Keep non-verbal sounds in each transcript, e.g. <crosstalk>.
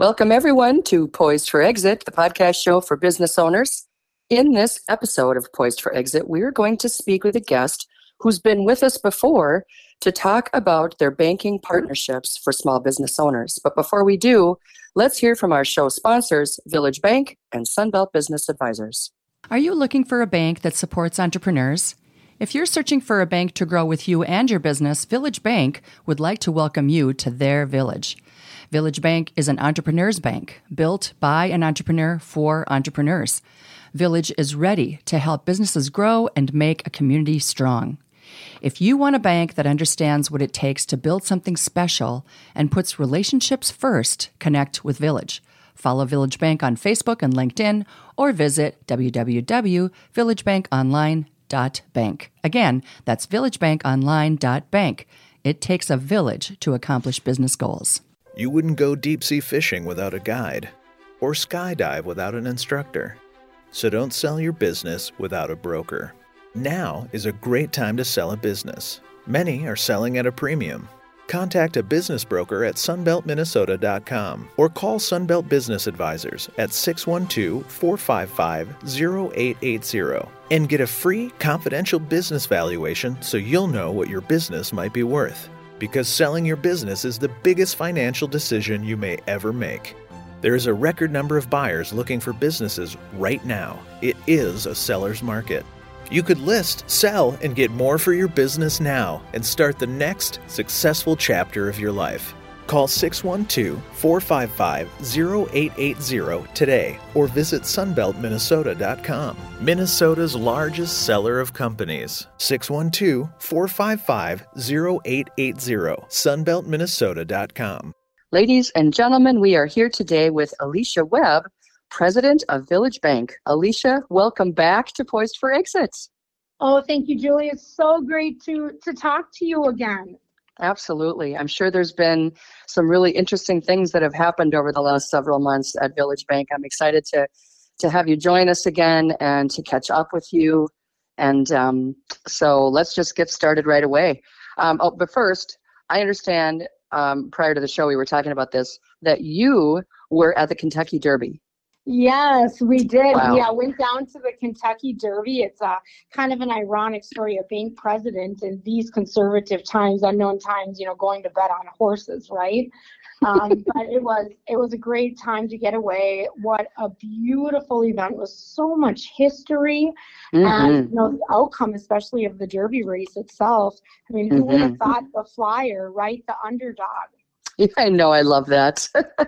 Welcome, everyone, to Poised for Exit, the podcast show for business owners. In this episode of Poised for Exit, we're going to speak with a guest who's been with us before to talk about their banking partnerships for small business owners. But before we do, let's hear from our show sponsors, Village Bank and Sunbelt Business Advisors. Are you looking for a bank that supports entrepreneurs? If you're searching for a bank to grow with you and your business, Village Bank would like to welcome you to their village. Village Bank is an entrepreneur's bank built by an entrepreneur for entrepreneurs. Village is ready to help businesses grow and make a community strong. If you want a bank that understands what it takes to build something special and puts relationships first, connect with Village. Follow Village Bank on Facebook and LinkedIn or visit www.villagebankonline.bank. Again, that's villagebankonline.bank. It takes a village to accomplish business goals. You wouldn't go deep sea fishing without a guide, or skydive without an instructor. So don't sell your business without a broker. Now is a great time to sell a business. Many are selling at a premium. Contact a business broker at sunbeltminnesota.com or call Sunbelt Business Advisors at 612 455 0880 and get a free confidential business valuation so you'll know what your business might be worth because selling your business is the biggest financial decision you may ever make. There is a record number of buyers looking for businesses right now. It is a seller's market. You could list, sell, and get more for your business now and start the next successful chapter of your life. Call 612 455 0880 today or visit sunbeltminnesota.com, Minnesota's largest seller of companies. 612 455 0880, sunbeltminnesota.com. Ladies and gentlemen, we are here today with Alicia Webb, President of Village Bank. Alicia, welcome back to Poised for Exits. Oh, thank you, Julie. It's so great to to talk to you again. Absolutely. I'm sure there's been some really interesting things that have happened over the last several months at Village Bank. I'm excited to to have you join us again and to catch up with you. And um, so let's just get started right away. Um, oh, but first, I understand um, prior to the show we were talking about this that you were at the Kentucky Derby. Yes, we did. Wow. Yeah, went down to the Kentucky Derby. It's a kind of an ironic story. of being president in these conservative times, unknown times, you know, going to bet on horses, right? Um, <laughs> but it was it was a great time to get away. What a beautiful event! with so much history, mm-hmm. and you know the outcome, especially of the Derby race itself. I mean, who mm-hmm. would have thought the flyer, right, the underdog? Yeah, I know. I love that. <laughs>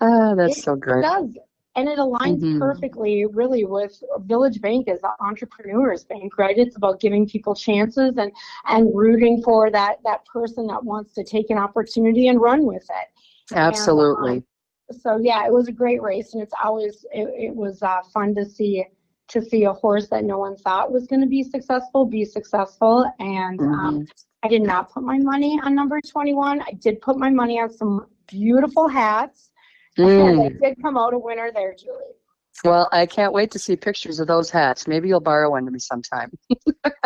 ah, that's it so great. Does and it aligns mm-hmm. perfectly really with village bank as an entrepreneurs bank right? It's about giving people chances and and rooting for that that person that wants to take an opportunity and run with it. Absolutely. And, um, so yeah it was a great race and it's always it, it was uh, fun to see to see a horse that no one thought was going to be successful be successful. And um, mm-hmm. um, i did not put my money on number 21 i did put my money on some beautiful hats Mm. they did come out a winner there, Julie. Well, I can't wait to see pictures of those hats. Maybe you'll borrow one to me sometime.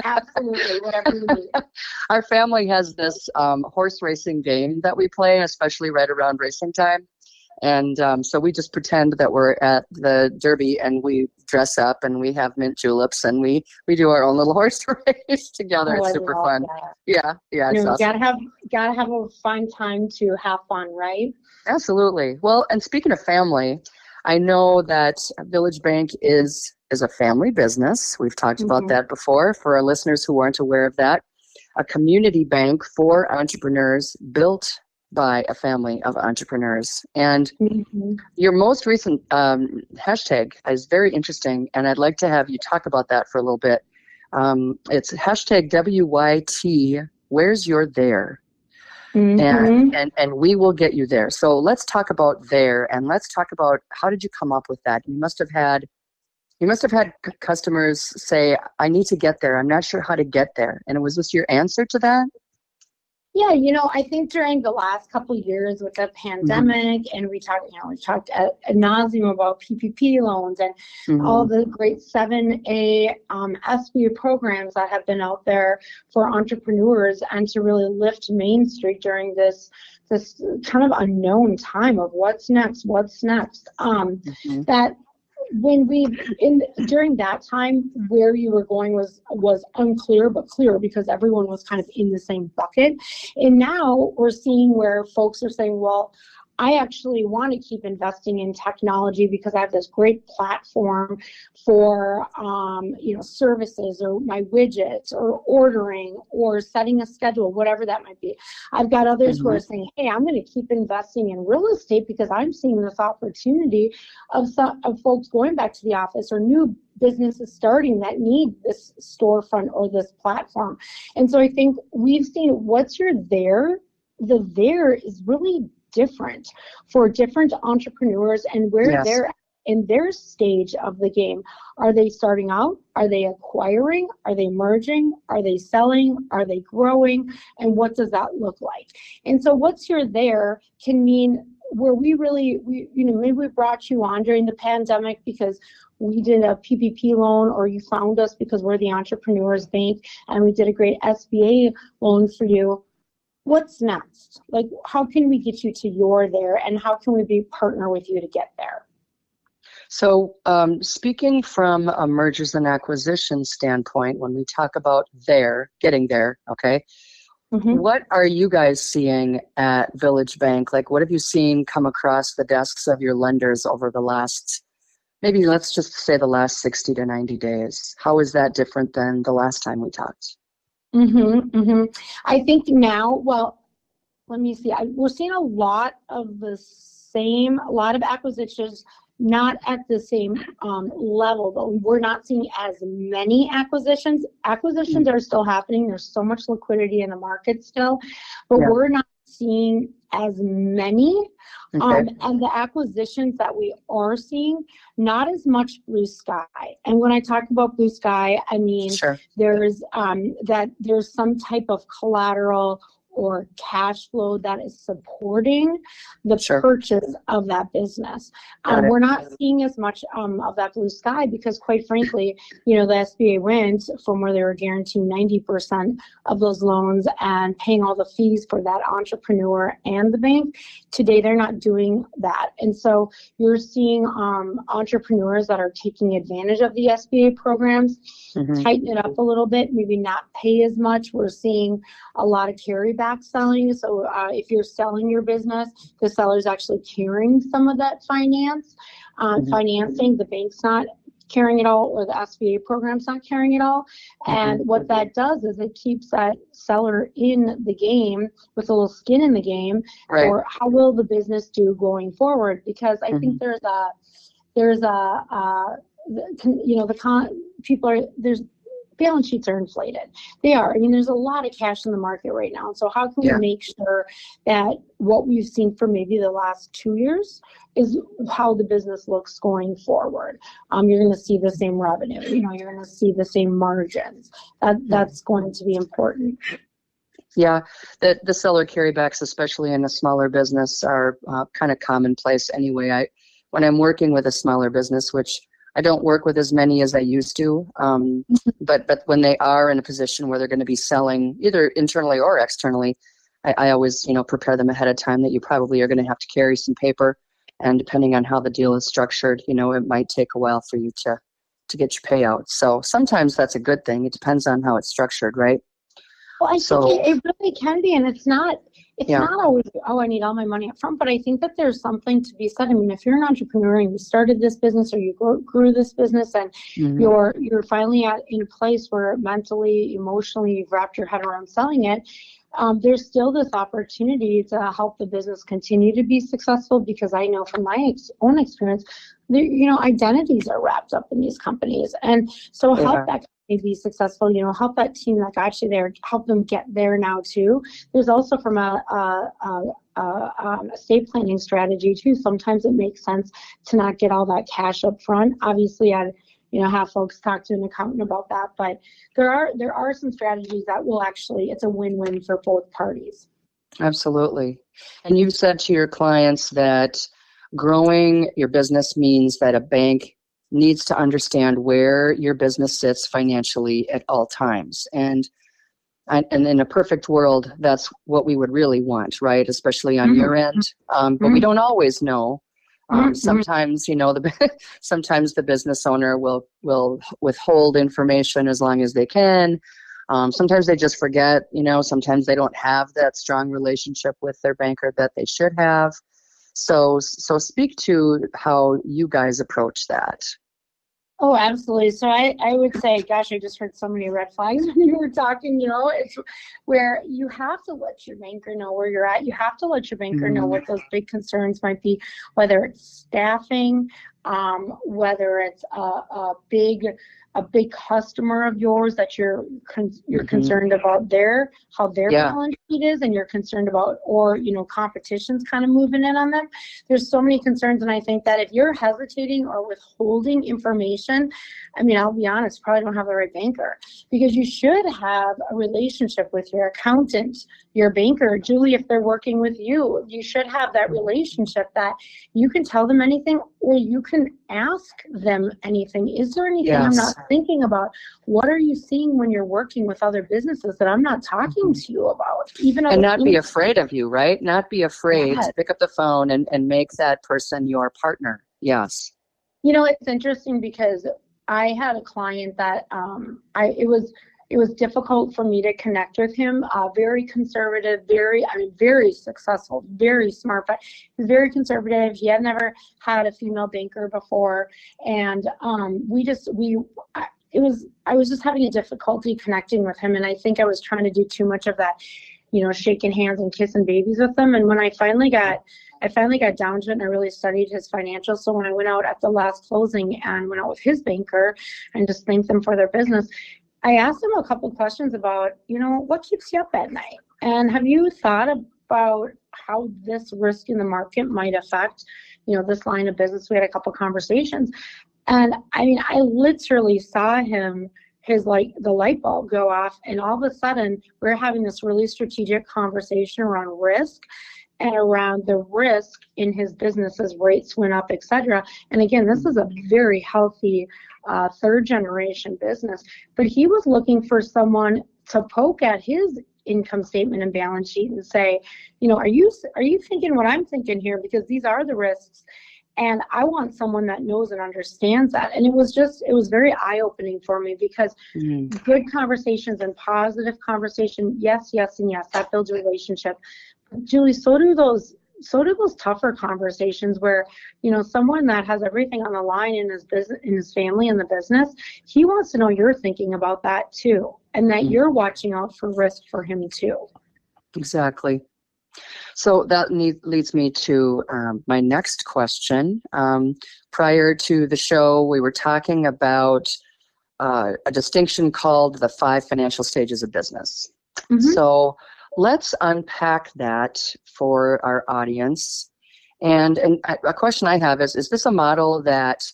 Absolutely, whatever you need. <laughs> Our family has this um, horse racing game that we play, especially right around racing time. And um, so we just pretend that we're at the Derby and we dress up and we have mint juleps and we, we do our own little <laughs> horse race together. Oh, it's super fun. That. Yeah, yeah. You know, awesome. gotta have gotta have a fun time to have fun, right? Absolutely. Well, and speaking of family, I know that Village Bank is is a family business. We've talked mm-hmm. about that before. For our listeners who aren't aware of that, a community bank for entrepreneurs built by a family of entrepreneurs. And mm-hmm. your most recent um, hashtag is very interesting, and I'd like to have you talk about that for a little bit. Um, it's hashtag WYT. Where's your there? and, and and we will get you there. So let's talk about there, and let's talk about how did you come up with that? You must have had you must have had c- customers say, "I need to get there. I'm not sure how to get there." And was this your answer to that? Yeah, you know, I think during the last couple of years with the pandemic, and we talked, you know, we talked at, ad nauseum about PPP loans and Mhm. all the great 7A um, SBA programs that have been out there for entrepreneurs and to really lift Main Street during this this kind of unknown time of what's next, what's next. Um, Mhm. that when we in during that time where you were going was was unclear but clear because everyone was kind of in the same bucket. And now we're seeing where folks are saying well I actually want to keep investing in technology because I have this great platform for, um, you know, services or my widgets or ordering or setting a schedule, whatever that might be. I've got others who are saying, hey, I'm going to keep investing in real estate because I'm seeing this opportunity of some of folks going back to the office or new businesses starting that need this storefront or this platform. And so I think we've seen what's your there. The there is really different for different entrepreneurs and where Yes. they're in their stage of the game. Are they starting out? Are they acquiring? Are they merging? Are they selling? Are they growing? And what does that look like? And so what's your there can mean where we really we you know maybe we brought you on during the pandemic because we did a PPP loan or you found us because we're the entrepreneurs bank and we did a great SBA loan for you what's next? Like, how can we get you to your there, and how can we be partner with you to get there? So, um, speaking from a mergers and acquisition standpoint, when we talk about there, getting there, okay, Mhm. what are you guys seeing at Village Bank? Like, what have you seen come across the desks of your lenders over the last, maybe let's just say the last 60 to 90 days? How is that different than the last time we talked? Mm-hmm, mm-hmm. I think now, well, let me see. I, we're seeing a lot of the same, a lot of acquisitions, not at the same um, level, but we're not seeing as many acquisitions. Acquisitions are still happening. There's so much liquidity in the market still, but Yeah. we're not seeing as many. Okay. Um, and the acquisitions that we are seeing, not as much blue sky. And when I talk about blue sky, I mean sure. there's um, that there's some type of collateral or cash flow that is supporting the Sure. purchase of that business. Got Um, it. we're not seeing as much um, of that blue sky because, quite frankly, you know the SBA went from where they were guaranteeing 90% of those loans and paying all the fees for that entrepreneur and the bank. Today, they're not doing that, and so you're seeing um, entrepreneurs that are taking advantage of the SBA programs Mhm. tighten it up a little bit, maybe not pay as much. We're seeing a lot of carryback selling. So uh, if you're selling your business, the seller's actually carrying some of that finance, uh, Mhm. financing. The bank's not carrying it all, or the SBA program's not carrying it all. And what that does is it keeps that seller in the game with a little skin in the game Right. or how will the business do going forward? Because I think there's a there's a uh, you know the con people are there's balance sheets are inflated. They are. I mean, there's a lot of cash in the market right now. So how can Yeah. we make sure that what we've seen for maybe the last two years is how the business looks going forward? Um, you're going to see the same revenue. You know, you're going to see the same margins. That that's going to be important. Yeah, the the seller carrybacks, especially in a smaller business, are uh, kind of commonplace anyway. I when I'm working with a smaller business, which I don't work with as many as I used to, um, but but when they are in a position where they're going to be selling either internally or externally, I, I always you know prepare them ahead of time that you probably are going to have to carry some paper, and depending on how the deal is structured, you know it might take a while for you to to get your payout. So sometimes that's a good thing. It depends on how it's structured, right? Well, I So- think it, it really can be, and it's not. It's Yeah. not always. Oh, I need all my money up front. But I think that there's something to be said. I mean, if you're an entrepreneur and you started this business or you grew, grew this business, and Mhm. you're you're finally at in a place where mentally, emotionally, you've wrapped your head around selling it. Um, there's still this opportunity to help the business continue to be successful because I know from my ex- own experience, you know, identities are wrapped up in these companies, and so They help that be successful, you know, help that team that got you there, help them get there now too. There's also from a, a, a, um, estate planning strategy too. Sometimes it makes sense to not get all that cash up front. Obviously, I'd you know have folks talk to an accountant about that, but there are there are some strategies that will actually it's a win-win for both parties. Absolutely. And you've said to your clients that growing your business means that a bank needs to understand where your business sits financially at all times. And and in a perfect world, that's what we would really want, right? Especially on mm-hmm. your end. Um, but mm-hmm. we don't always know. Um, mm-hmm. Sometimes, you know, the <laughs> sometimes the business owner will will withhold information as long as they can. Um, sometimes they just forget, you know. Sometimes they don't have that strong relationship with their banker that they should have. So, so speak to how you guys approach that. Oh, absolutely. So I, I would say, gosh, I just heard so many red flags <laughs> when you were talking. You know, it's where you have to let your banker know where you're at. You have to let your banker know what mm-hmm. those big concerns might be, whether it's staffing, um, whether it's a, a big a big customer of yours that you're con- you're mm-hmm. concerned about their how their yeah. balance sheet is and you're concerned about or you know competition's kind of moving in on them there's so many concerns and i think that if you're hesitating or withholding information i mean i'll be honest probably don't have the right banker because you should have a relationship with your accountant your banker julie if they're working with you you should have that relationship that you can tell them anything or you can ask them anything is there anything yes. i'm not thinking about what are you seeing when you're working with other businesses that I'm not talking mm-hmm. to you about? Even and not be afraid of you, right? Not be afraid yes. to pick up the phone and, and make that person your partner. Yes. You know, it's interesting because I had a client that um, I it was it was difficult for me to connect with him. Uh, very conservative, very, I mean, very successful, very smart, but he's very conservative. He had never had a female banker before. And um, we just, we, it was, I was just having a difficulty connecting with him. And I think I was trying to do too much of that, you know, shaking hands and kissing babies with them. And when I finally got, I finally got down to it and I really studied his financials. So when I went out at the last closing and went out with his banker and just thanked them for their business, I asked him a couple questions about, you know, what keeps you up at night? And have you thought about how this risk in the market might affect, you know, this line of business? We had a couple conversations. And I mean, I literally saw him his like the light bulb go off and all of a sudden we're having this really strategic conversation around risk and around the risk in his business as rates went up, et cetera. And again, this is a very healthy uh, third generation business, but he was looking for someone to poke at his income statement and balance sheet and say, you know, are you are you thinking what I'm thinking here? Because these are the risks. And I want someone that knows and understands that. And it was just, it was very eye opening for me because mm. good conversations and positive conversation, yes, yes, and yes, that builds a relationship. Julie, so do those so do those tougher conversations where you know someone that has everything on the line in his business in his family in the business he wants to know you're thinking about that too and that mm-hmm. you're watching out for risk for him too exactly so that need, leads me to um, my next question um, prior to the show we were talking about uh, a distinction called the five financial stages of business mm-hmm. so let's unpack that for our audience. And, and a question I have is Is this a model that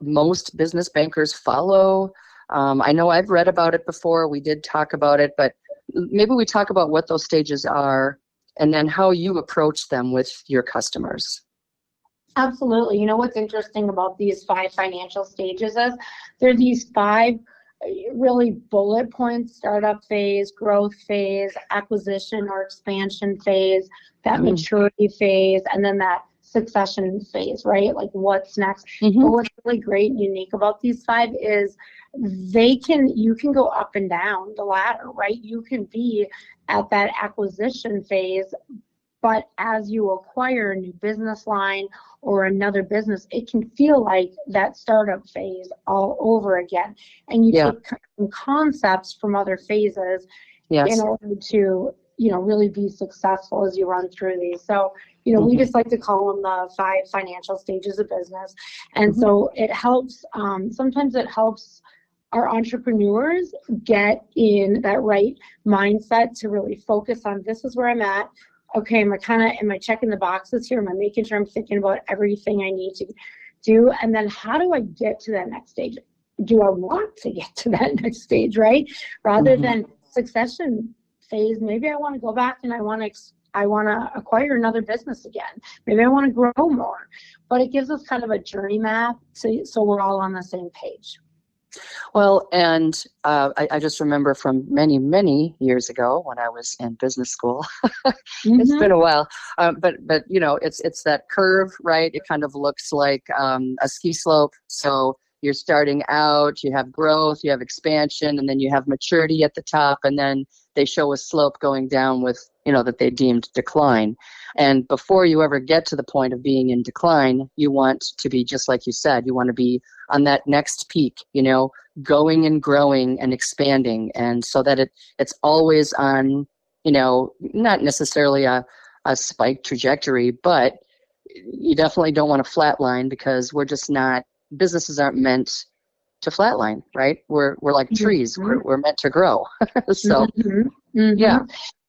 most business bankers follow? Um, I know I've read about it before, we did talk about it, but maybe we talk about what those stages are and then how you approach them with your customers. Absolutely. You know what's interesting about these five financial stages is there are these five really bullet points startup phase growth phase acquisition or expansion phase that mm-hmm. maturity phase and then that succession phase right like what's next mm-hmm. but what's really great and unique about these five is they can you can go up and down the ladder right you can be at that acquisition phase but as you acquire a new business line or another business, it can feel like that startup phase all over again. And you yeah. take concepts from other phases yes. in order to, you know, really be successful as you run through these. So, you know, mm-hmm. we just like to call them the five financial stages of business. And mm-hmm. so it helps, um, sometimes it helps our entrepreneurs get in that right mindset to really focus on this is where I'm at. Okay, am I kind of am I checking the boxes here? Am I making sure I'm thinking about everything I need to do? And then how do I get to that next stage? Do I want to get to that <laughs> next stage, right? Rather mm-hmm. than succession phase, maybe I want to go back and I want to I want to acquire another business again. Maybe I want to grow more. But it gives us kind of a journey map so, so we're all on the same page. Well, and uh, I, I, just remember from many, many years ago when I was in business school. <laughs> mm-hmm. It's been a while, uh, but but you know, it's it's that curve, right? It kind of looks like um, a ski slope. So you're starting out, you have growth, you have expansion, and then you have maturity at the top, and then they show a slope going down with you know that they deemed decline. And before you ever get to the point of being in decline, you want to be just like you said, you want to be on that next peak, you know, going and growing and expanding. And so that it it's always on, you know, not necessarily a, a spike trajectory, but you definitely don't want to flatline because we're just not businesses aren't meant to flatline, right? We're we're like mm-hmm. trees. We're, we're meant to grow. <laughs> so mm-hmm. Mm-hmm. yeah.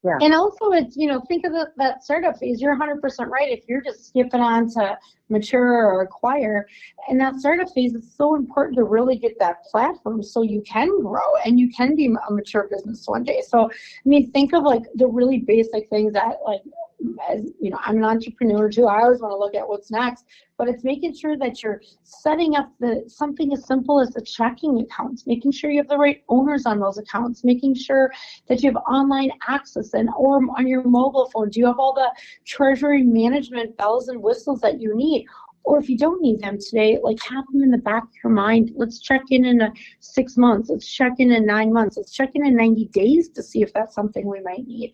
Yeah. And also, it's, you know, think of the, that startup phase. You're 100% right. If you're just skipping on to mature or acquire, and that startup phase is so important to really get that platform so you can grow and you can be a mature business one day. So, I mean, think of like the really basic things that, like, as you know, I'm an entrepreneur too. I always want to look at what's next, but it's making sure that you're setting up the something as simple as the checking accounts, making sure you have the right owners on those accounts, making sure that you have online access and or on your mobile phone. Do you have all the treasury management bells and whistles that you need? Or if you don't need them today, like have them in the back of your mind. Let's check in in six months. Let's check in in nine months. Let's check in in 90 days to see if that's something we might need.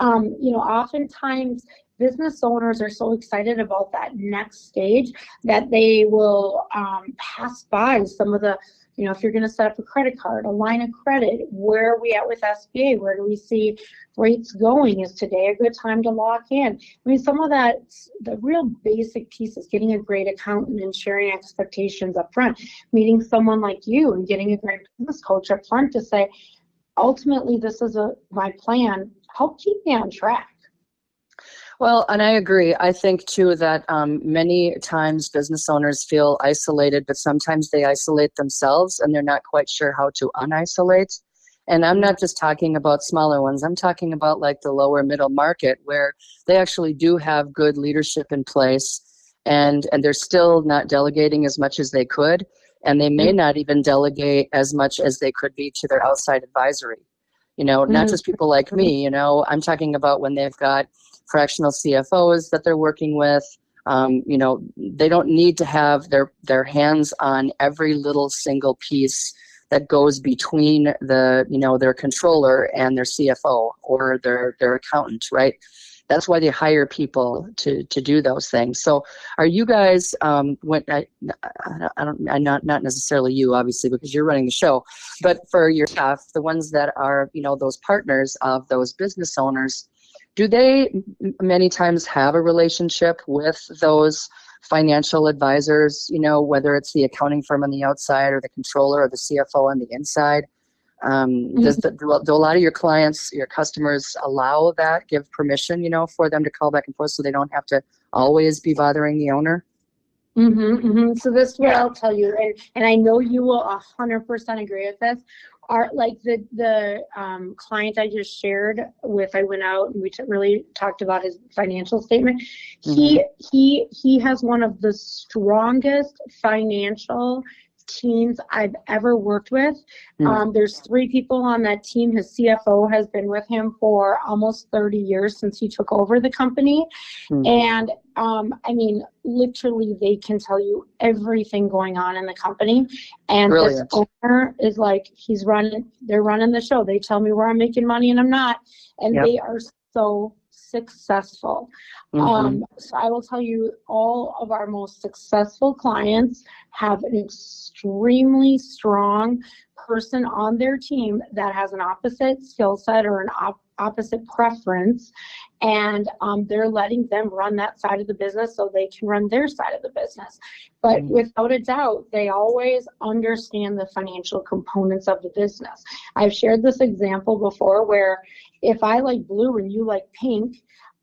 Um, you know, oftentimes business owners are so excited about that next stage that they will um, pass by some of the you know, if you're going to set up a credit card, a line of credit, where are we at with SBA? Where do we see rates going? Is today a good time to lock in? I mean, some of that, the real basic piece is getting a great accountant and sharing expectations up front, meeting someone like you and getting a great business coach up front to say, ultimately, this is a my plan. Help keep me on track. Well, and I agree. I think too that um, many times business owners feel isolated, but sometimes they isolate themselves and they're not quite sure how to unisolate. And I'm not just talking about smaller ones, I'm talking about like the lower middle market where they actually do have good leadership in place and, and they're still not delegating as much as they could. And they may not even delegate as much as they could be to their outside advisory. You know, not mm-hmm. just people like me, you know, I'm talking about when they've got fractional CFOs that they're working with. Um, you know, they don't need to have their their hands on every little single piece that goes between the you know their controller and their CFO or their their accountant, right? That's why they hire people to to do those things. So, are you guys um, when I, I don't I not not necessarily you obviously because you're running the show, but for your staff, the ones that are you know those partners of those business owners, do they many times have a relationship with those financial advisors you know whether it's the accounting firm on the outside or the controller or the cfo on the inside um, mm-hmm. does the, do, do a lot of your clients your customers allow that give permission you know for them to call back and forth so they don't have to always be bothering the owner Mm-hmm, mm-hmm. So this is what I'll tell you, and, and I know you will hundred percent agree with this our like the the um, client I just shared with, I went out and we t- really talked about his financial statement. Mm-hmm. He he he has one of the strongest financial teams I've ever worked with. Mm. Um, there's three people on that team. His CFO has been with him for almost 30 years since he took over the company. Mm. And um, I mean, literally, they can tell you everything going on in the company. And Brilliant. this owner is like, he's running, they're running the show. They tell me where I'm making money and I'm not. And yep. they are so successful. Mm-hmm. Um, so I will tell you, all of our most successful clients have an extremely strong person on their team that has an opposite skill set or an op- opposite preference and um, they're letting them run that side of the business so they can run their side of the business but Mhm. without a doubt they always understand the financial components of the business i've shared this example before where if i like blue and you like pink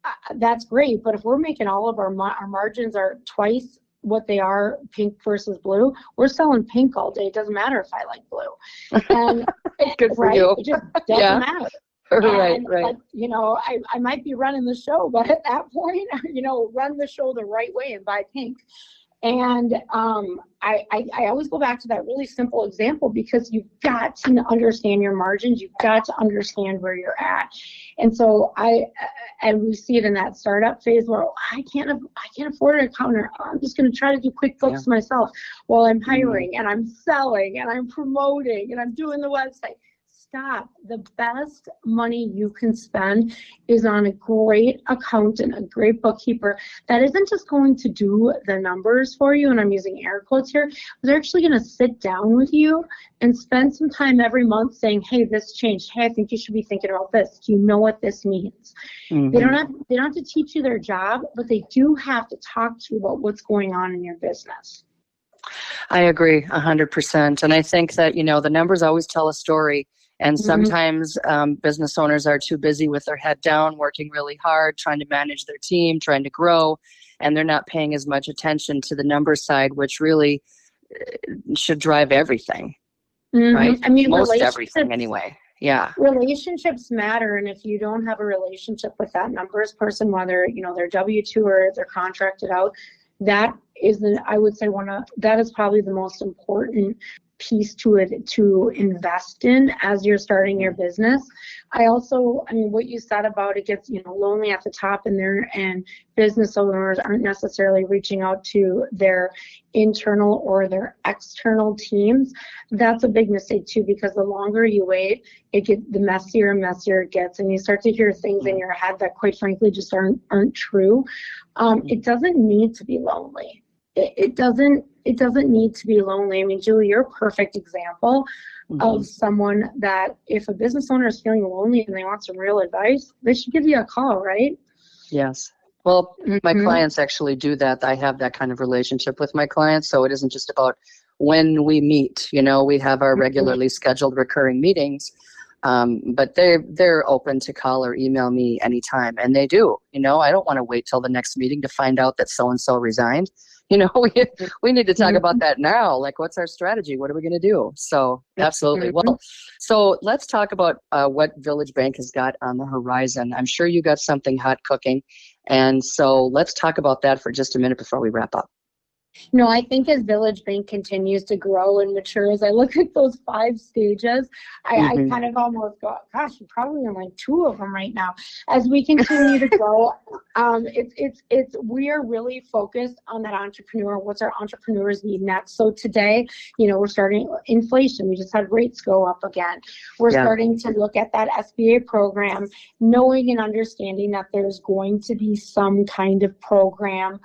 uh, that's great but if we're making all of our ma- our margins are twice what they are pink versus blue we're selling pink all day it doesn't matter if i like blue and it's <laughs> Good for right you. it just doesn't Yeah. matter <laughs> right, and, right. but, you know, I, I might be running the show, but <laughs> at that point, you know, run the show the right way and buy pink. And um, I, I, I always go back to that really simple example because you've got to understand your margins. You've got to understand where you're at. And so I, and we see it in that startup phase where I can't, I can't afford an accountant. I'm just going to try to do QuickBooks myself while I'm hiring and I'm selling and I'm promoting and I'm doing the website stop. The best money you can spend is on a great accountant, a great bookkeeper that isn't just going to do the numbers for you, and I'm using air quotes here, but they're actually going to sit down with you and spend some time every month saying, hey, this changed. Hey, I think you should be thinking about this. Do you know what this means? They Mm-hmm. don't have they don't have to teach you their job, but they do have to talk to you about what's going on in your business. I agree a hundred percent. And I think that, you know, the numbers always tell a story. And Mhm. sometimes um, business owners are too busy with their head down, working really hard, trying to manage their team, trying to grow, and they're not paying as much attention to the number side, which really uh, should drive everything, right? Mhm. I mean, Most everything, anyway. Yeah. relationships matter and if you don't have a relationship with that numbers person whether you know they're w2 or they're contracted out that is the i would say one of that is probably the most important piece to it to invest in as you're starting your business. I also i mean what you said about it gets you know lonely at the top and there and business owners aren't necessarily reaching out to their internal or their external teams that's a big mistake too because the longer you wait it get the messier and messier it gets and you start to hear things in your head that quite frankly just aren't aren't true. Um, it doesn't need to be lonely it, it doesn't it doesn't need to be lonely i mean julie you're a perfect example Mhm. of someone that if a business owner is feeling lonely and they want some real advice they should give you a call right Yes. Well, my Mhm. clients actually do that. I have that kind of relationship with my clients. So it isn't just about when we meet, you know, we have our Mhm. regularly scheduled recurring meetings. Um, but they're they're open to call or email me anytime and they do. You know, I don't want to wait till the next meeting to find out that so and so resigned. <laughs> You know, we we need to talk Mhm. about that now. Like what's our strategy? What are we gonna do? So absolutely. Mhm. Well so let's talk about uh, what Village Bank has got on the horizon. I'm sure you got something hot cooking. And so let's talk about that for just a minute before we wrap up. No, I think as Village Bank continues to grow and mature, as I look at those five stages, I, Mhm. I kind of almost go, gosh, we're probably in like two of them right now. As we continue to grow, <laughs> um, it's it's it's we are really focused on that entrepreneur. What's our entrepreneurs need next? So today, you know, we're starting inflation. We just had rates go up again. We're Yeah. starting to look at that SBA program, knowing and understanding that there's going to be some kind of program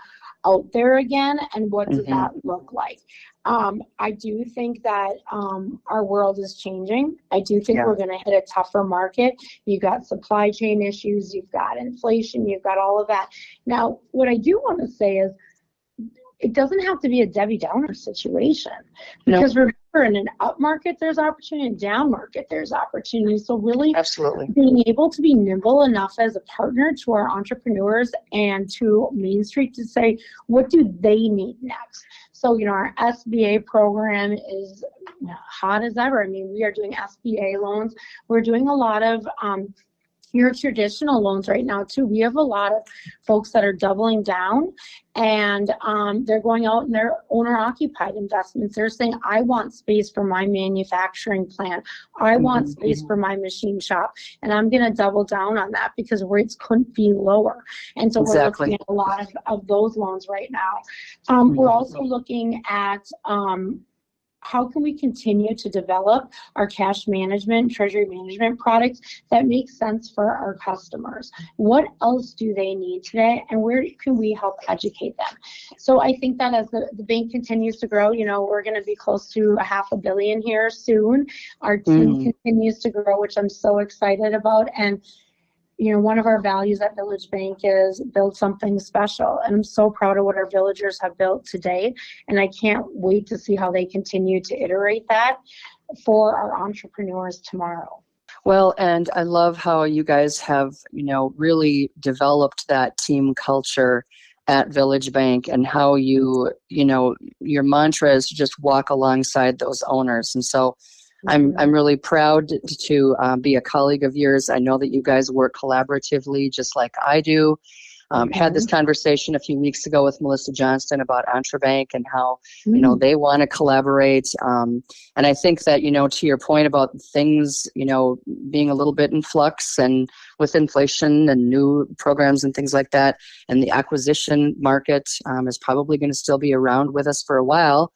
out there again and what does Mhm. that look like um, i do think that um, our world is changing i do think Yeah. we're going to hit a tougher market you've got supply chain issues you've got inflation you've got all of that now what i do want to say is it doesn't have to be a debbie downer situation No. because remember in an up market there's opportunity in down market there's opportunity so really Absolutely. being able to be nimble enough as a partner to our entrepreneurs and to Main Street to say, what do they need next? So, you know, our SBA program is hot as ever. I mean, we are doing SBA loans. We're doing a lot of um, your traditional loans right now too. We have a lot of folks that are doubling down and um, they're going out and they're owner occupied investments. They're saying, I want space for my manufacturing plant. I want Mhm, space for my machine shop. And I'm going to double down on that because rates couldn't be lower. And so we're looking at a lot of, of those loans right now. Um, we're Mhm. also looking at um, how can we continue to develop our cash management, treasury management products that make sense for our customers? What else do they need today, and where can we help educate them? So I think that as the, the bank continues to grow, you know, we're going to be close to a half a billion here soon. Our team mm. continues to grow, which I'm so excited about, and you know, one of our values at Village Bank is build something special. And I'm so proud of what our villagers have built today. And I can't wait to see how they continue to iterate that for our entrepreneurs tomorrow. Well, and I love how you guys have, you know, really developed that team culture at Village Bank and how you, you know, your mantra is to just walk alongside those owners. And so I'm I'm really proud to uh, be a colleague of yours. I know that you guys work collaboratively, just like I do. Um, mm-hmm. Had this mm-hmm. conversation a few weeks ago with Melissa Johnston about EntreBank and how mm-hmm. you know mm. they want to collaborate. Um, and I think that you know to your point about things you know being a little bit in flux and with inflation and new programs and things like that, and the acquisition market um, is probably going to still be around with us for a while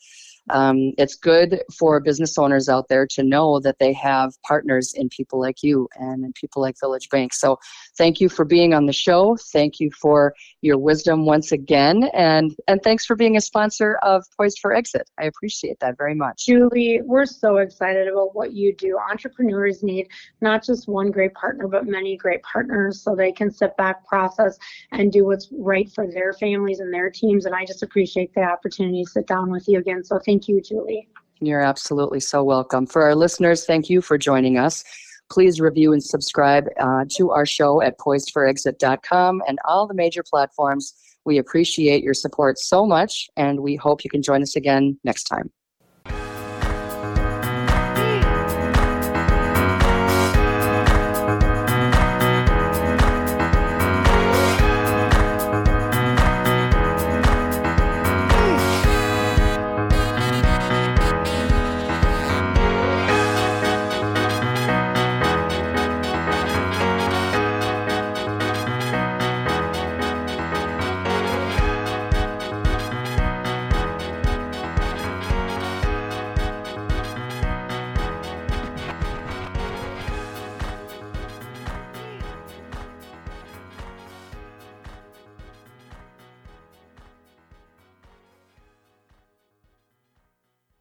um, it's good for business owners out there to know that they have partners in people like you and in people like Village Bank. So thank you for being on the show. Thank you for your wisdom once again. And, and thanks for being a sponsor of Poised for Exit. I appreciate that very much. Julie, we're so excited about what you do. Entrepreneurs need not just one great partner, but many great partners so they can sit back, process, and do what's right for their families and their teams. And I just appreciate the opportunity to sit down with you again. So thank Thank you, Julie. You're absolutely so welcome. For our listeners, thank you for joining us. Please review and subscribe uh, to our show at poisedforexit.com and all the major platforms. We appreciate your support so much, and we hope you can join us again next time.